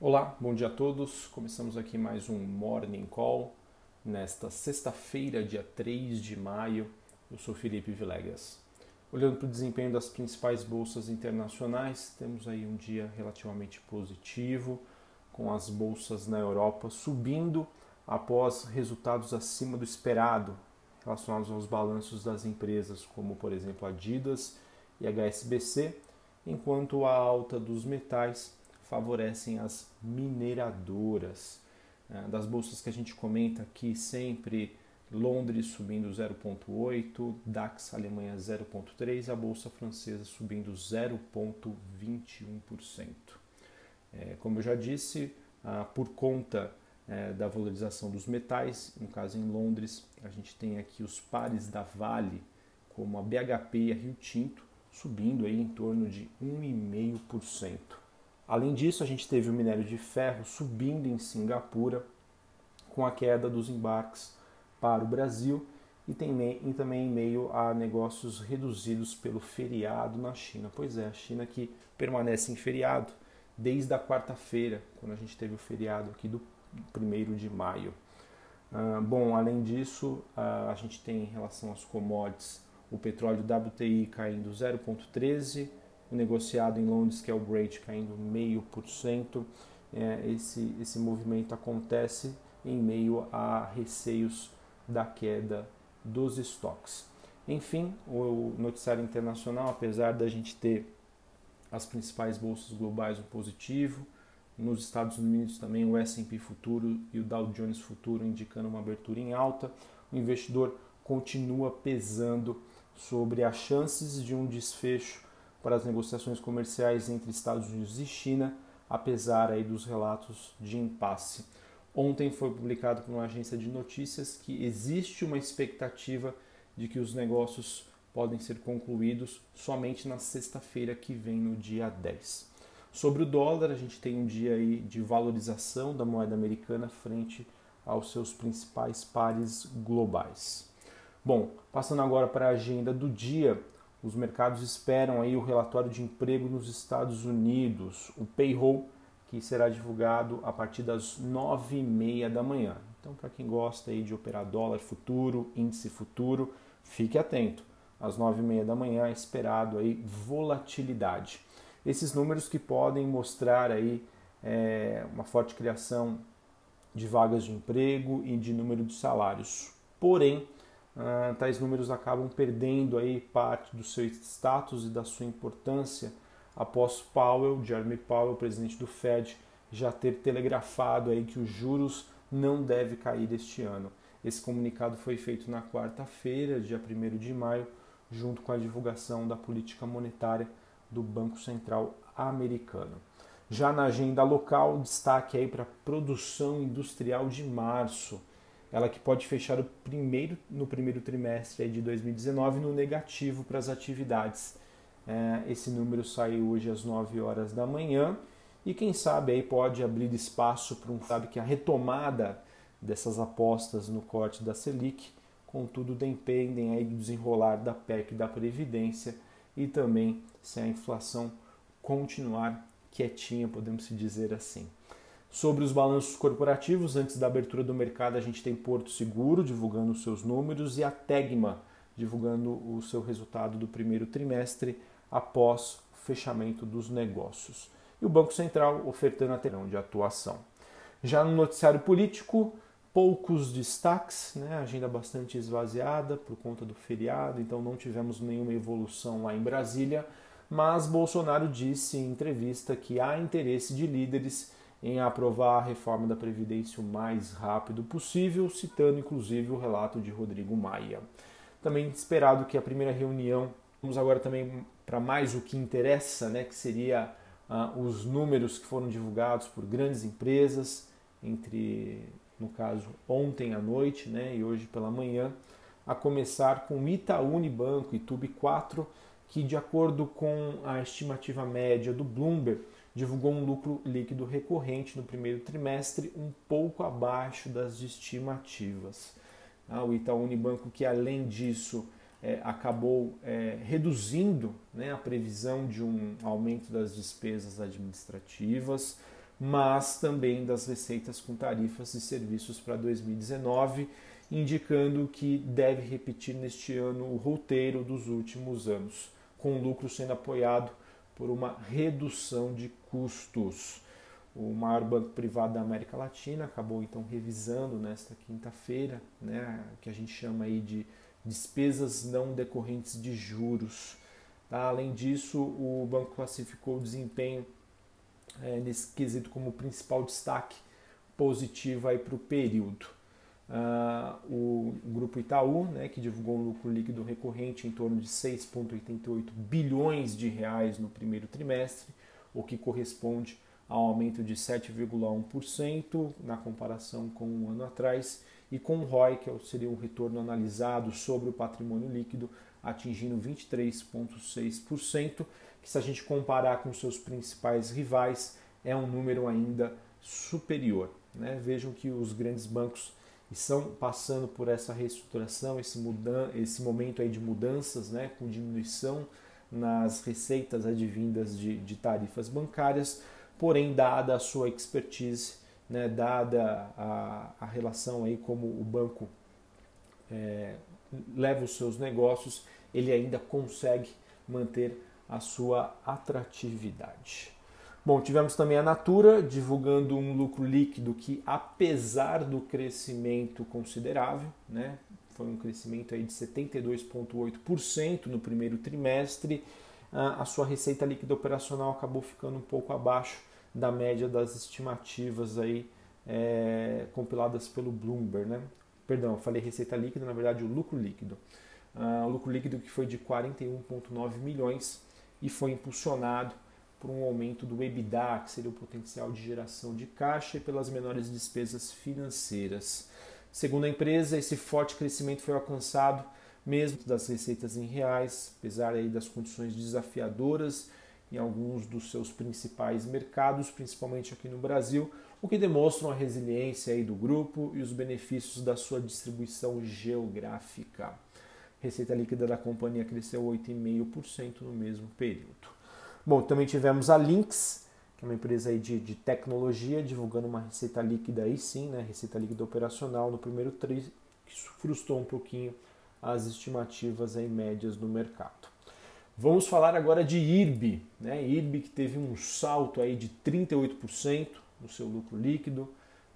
Olá, bom dia a todos. Começamos aqui mais um Morning Call nesta sexta-feira, dia 3 de maio. Eu sou Felipe Vilegas. Olhando para o desempenho das principais bolsas internacionais, temos aí um dia relativamente positivo, com as bolsas na Europa subindo após resultados acima do esperado relacionados aos balanços das empresas, como por exemplo Adidas e HSBC, enquanto a alta dos metais favorecem as mineradoras. É, das bolsas que a gente comenta aqui sempre, Londres subindo 0,8, DAX Alemanha 0,3, a bolsa francesa subindo 0,21%. É, como eu já disse, ah, por conta é, da valorização dos metais, no caso em Londres, a gente tem aqui os pares da Vale, como a BHP e a Rio Tinto, subindo aí em torno de 1,5%. Além disso, a gente teve o minério de ferro subindo em Singapura com a queda dos embarques para o Brasil e, também em meio a negócios reduzidos pelo feriado na China. Pois é, a China que permanece em feriado desde a quarta-feira, quando a gente teve o feriado aqui do 1 de maio. Ah, bom, além disso, ah, a gente tem em relação às commodities o petróleo WTI caindo 0,13%, o negociado em Londres, que é o Brent, caindo 0,5%. É, esse, esse movimento acontece em meio a receios da queda dos estoques. Enfim, o noticiário internacional, apesar da gente ter as principais bolsas globais no positivo, nos Estados Unidos também o S&P futuro e o Dow Jones futuro indicando uma abertura em alta, o investidor continua pesando sobre as chances de um desfecho para as negociações comerciais entre Estados Unidos e China, apesar aí dos relatos de impasse. Ontem foi publicado por uma agência de notícias que existe uma expectativa de que os negócios podem ser concluídos somente na sexta-feira que vem, no dia 10. Sobre o dólar, a gente tem um dia aí de valorização da moeda americana frente aos seus principais pares globais. Bom, passando agora para a agenda do dia, os mercados esperam aí o relatório de emprego nos Estados Unidos, o payroll, que será divulgado a partir das nove e meia da manhã. Então, para quem gosta aí de operar dólar futuro, índice futuro, fique atento. Às nove e meia da manhã é esperado aí volatilidade. Esses números que podem mostrar aí é, uma forte criação de vagas de emprego e de número de salários. Porém, ah, tais números acabam perdendo aí parte do seu status e da sua importância após Powell, Jeremy Powell, presidente do Fed, já ter telegrafado aí que os juros não devem cair este ano. Esse comunicado foi feito na quarta-feira, dia 1 de maio, junto com a divulgação da política monetária do Banco Central americano. Já na agenda local, destaque aí para a produção industrial de março ela que pode fechar o primeiro, no primeiro trimestre de 2019 no negativo para as atividades. É, esse número saiu hoje às 9 horas da manhã e quem sabe aí pode abrir espaço para um sabe que a retomada dessas apostas no corte da Selic, contudo dependem aí do desenrolar da PEC da Previdência e também se a inflação continuar quietinha, podemos dizer assim. Sobre os balanços corporativos, antes da abertura do mercado, a gente tem Porto Seguro divulgando os seus números e a Tegma divulgando o seu resultado do primeiro trimestre após o fechamento dos negócios. E o Banco Central ofertando a terão de atuação. Já no noticiário político, poucos destaques, né? agenda bastante esvaziada por conta do feriado, então não tivemos nenhuma evolução lá em Brasília, mas Bolsonaro disse em entrevista que há interesse de líderes em aprovar a reforma da Previdência o mais rápido possível, citando inclusive o relato de Rodrigo Maia. Também esperado que a primeira reunião, vamos agora também para mais o que interessa, né, que seria uh, os números que foram divulgados por grandes empresas, entre, no caso, ontem à noite né, e hoje pela manhã, a começar com Itaú Unibanco e Tube 4, que de acordo com a estimativa média do Bloomberg, divulgou um lucro líquido recorrente no primeiro trimestre um pouco abaixo das estimativas. Ah, o Itaú Unibanco, que além disso é, acabou é, reduzindo né, a previsão de um aumento das despesas administrativas, mas também das receitas com tarifas e serviços para 2019, indicando que deve repetir neste ano o roteiro dos últimos anos, com lucro sendo apoiado por uma redução de custos. O maior banco privado da América Latina acabou então revisando nesta quinta-feira, né, que a gente chama aí de despesas não decorrentes de juros. Tá? Além disso, o banco classificou o desempenho é, nesse quesito como principal destaque positivo para o período. Uh, o, grupo Itaú, né, que divulgou um lucro líquido recorrente em torno de 6,88 bilhões de reais no primeiro trimestre, o que corresponde ao aumento de 7,1% na comparação com um ano atrás, e com o ROI, que é seria um retorno analisado sobre o patrimônio líquido, atingindo 23,6%, que se a gente comparar com seus principais rivais, é um número ainda superior. Né? Vejam que os grandes bancos estão passando por essa reestruturação, esse, mudan esse momento aí de mudanças, né? com diminuição nas receitas advindas de, de tarifas bancárias, porém, dada a sua expertise, né, dada a, a relação aí como o banco é, leva os seus negócios, ele ainda consegue manter a sua atratividade. Bom, tivemos também a Natura divulgando um lucro líquido que, apesar do crescimento considerável, né, foi um crescimento aí de 72,8% no primeiro trimestre, a sua receita líquida operacional acabou ficando um pouco abaixo da média das estimativas aí é, compiladas pelo Bloomberg, né? Perdão, falei receita líquida, na verdade o lucro líquido. Uh, o lucro líquido que foi de 41,9 milhões e foi impulsionado por um aumento do EBITDA, que seria o potencial de geração de caixa, e pelas menores despesas financeiras. Segundo a empresa, esse forte crescimento foi alcançado mesmo das receitas em reais, apesar aí das condições desafiadoras em alguns dos seus principais mercados, principalmente aqui no Brasil, o que demonstra a resiliência aí do grupo e os benefícios da sua distribuição geográfica. Receita líquida da companhia cresceu 8,5% no mesmo período. Bom, também tivemos a Lynx, que é uma empresa aí de, de tecnologia, divulgando uma receita líquida aí sim, né? Receita líquida operacional no primeiro tri, que frustrou um pouquinho as estimativas aí médias do mercado. Vamos falar agora de IRB, né? IRB que teve um salto aí de 38% no seu lucro líquido,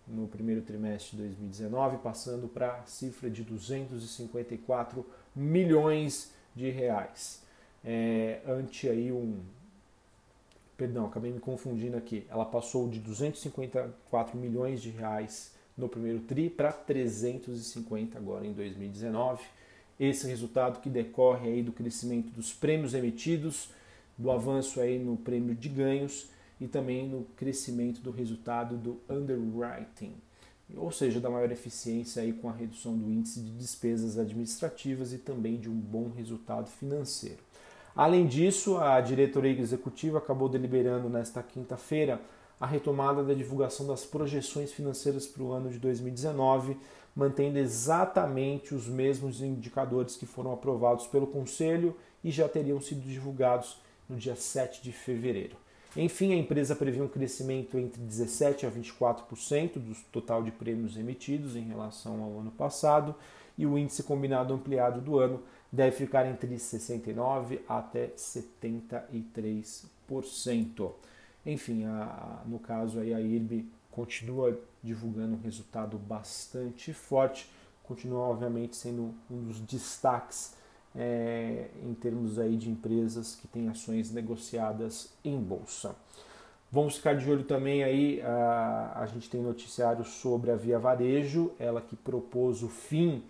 no primeiro trimestre de 2019, passando para a cifra de 254 milhões de reais. É, ante aí um. Perdão, acabei me confundindo aqui. Ela passou de 254 milhões de reais no primeiro TRI para 350 agora em 2019. Esse resultado que decorre aí do crescimento dos prêmios emitidos, do avanço aí no prêmio de ganhos e também no crescimento do resultado do underwriting, ou seja, da maior eficiência aí com a redução do índice de despesas administrativas e também de um bom resultado financeiro. Além disso, a diretoria executiva acabou deliberando nesta quinta-feira a retomada da divulgação das projeções financeiras para o ano de 2019, mantendo exatamente os mesmos indicadores que foram aprovados pelo Conselho e já teriam sido divulgados no dia 7 de fevereiro. Enfim, a empresa prevê um crescimento entre 17% a 24% do total de prêmios emitidos em relação ao ano passado e o índice combinado ampliado do ano deve ficar entre 69% até 73%. Enfim, a, no caso aí a IRB continua divulgando um resultado bastante forte, continua obviamente sendo um dos destaques é, em termos aí de empresas que têm ações negociadas em bolsa. Vamos ficar de olho também aí, a, a gente tem noticiário sobre a Via Varejo, ela que propôs o fim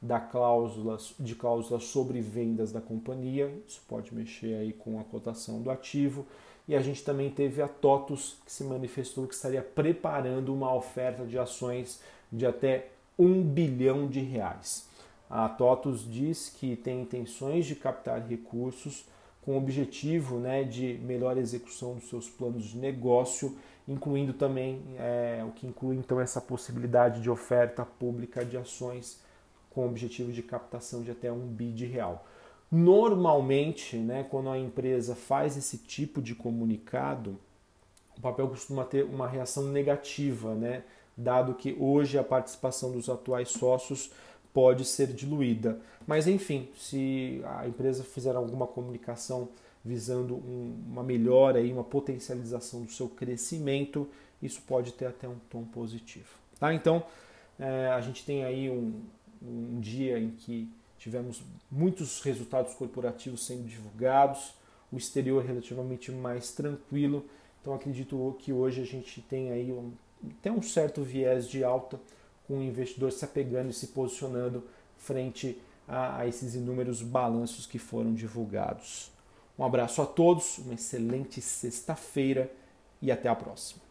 da cláusula, de cláusula sobre vendas da companhia, isso pode mexer aí com a cotação do ativo. E a gente também teve a TOTUS, que se manifestou que estaria preparando uma oferta de ações de até um bilhão de reais. A TOTUS diz que tem intenções de captar recursos com o objetivo né, de melhor execução dos seus planos de negócio, incluindo também é, o que inclui então essa possibilidade de oferta pública de ações com o objetivo de captação de até um bi de real. Normalmente, né, quando a empresa faz esse tipo de comunicado, o papel costuma ter uma reação negativa, né? dado que hoje a participação dos atuais sócios pode ser diluída. Mas enfim, se a empresa fizer alguma comunicação visando um, uma melhora e uma potencialização do seu crescimento, isso pode ter até um tom positivo. Tá? Então, é, a gente tem aí um, um dia em que tivemos muitos resultados corporativos sendo divulgados, o exterior relativamente mais tranquilo. Então acredito que hoje a gente tem aí um, tem um certo viés de alta com o investidor se apegando e se posicionando frente a, a esses inúmeros balanços que foram divulgados. Um abraço a todos, uma excelente sexta-feira e até a próxima.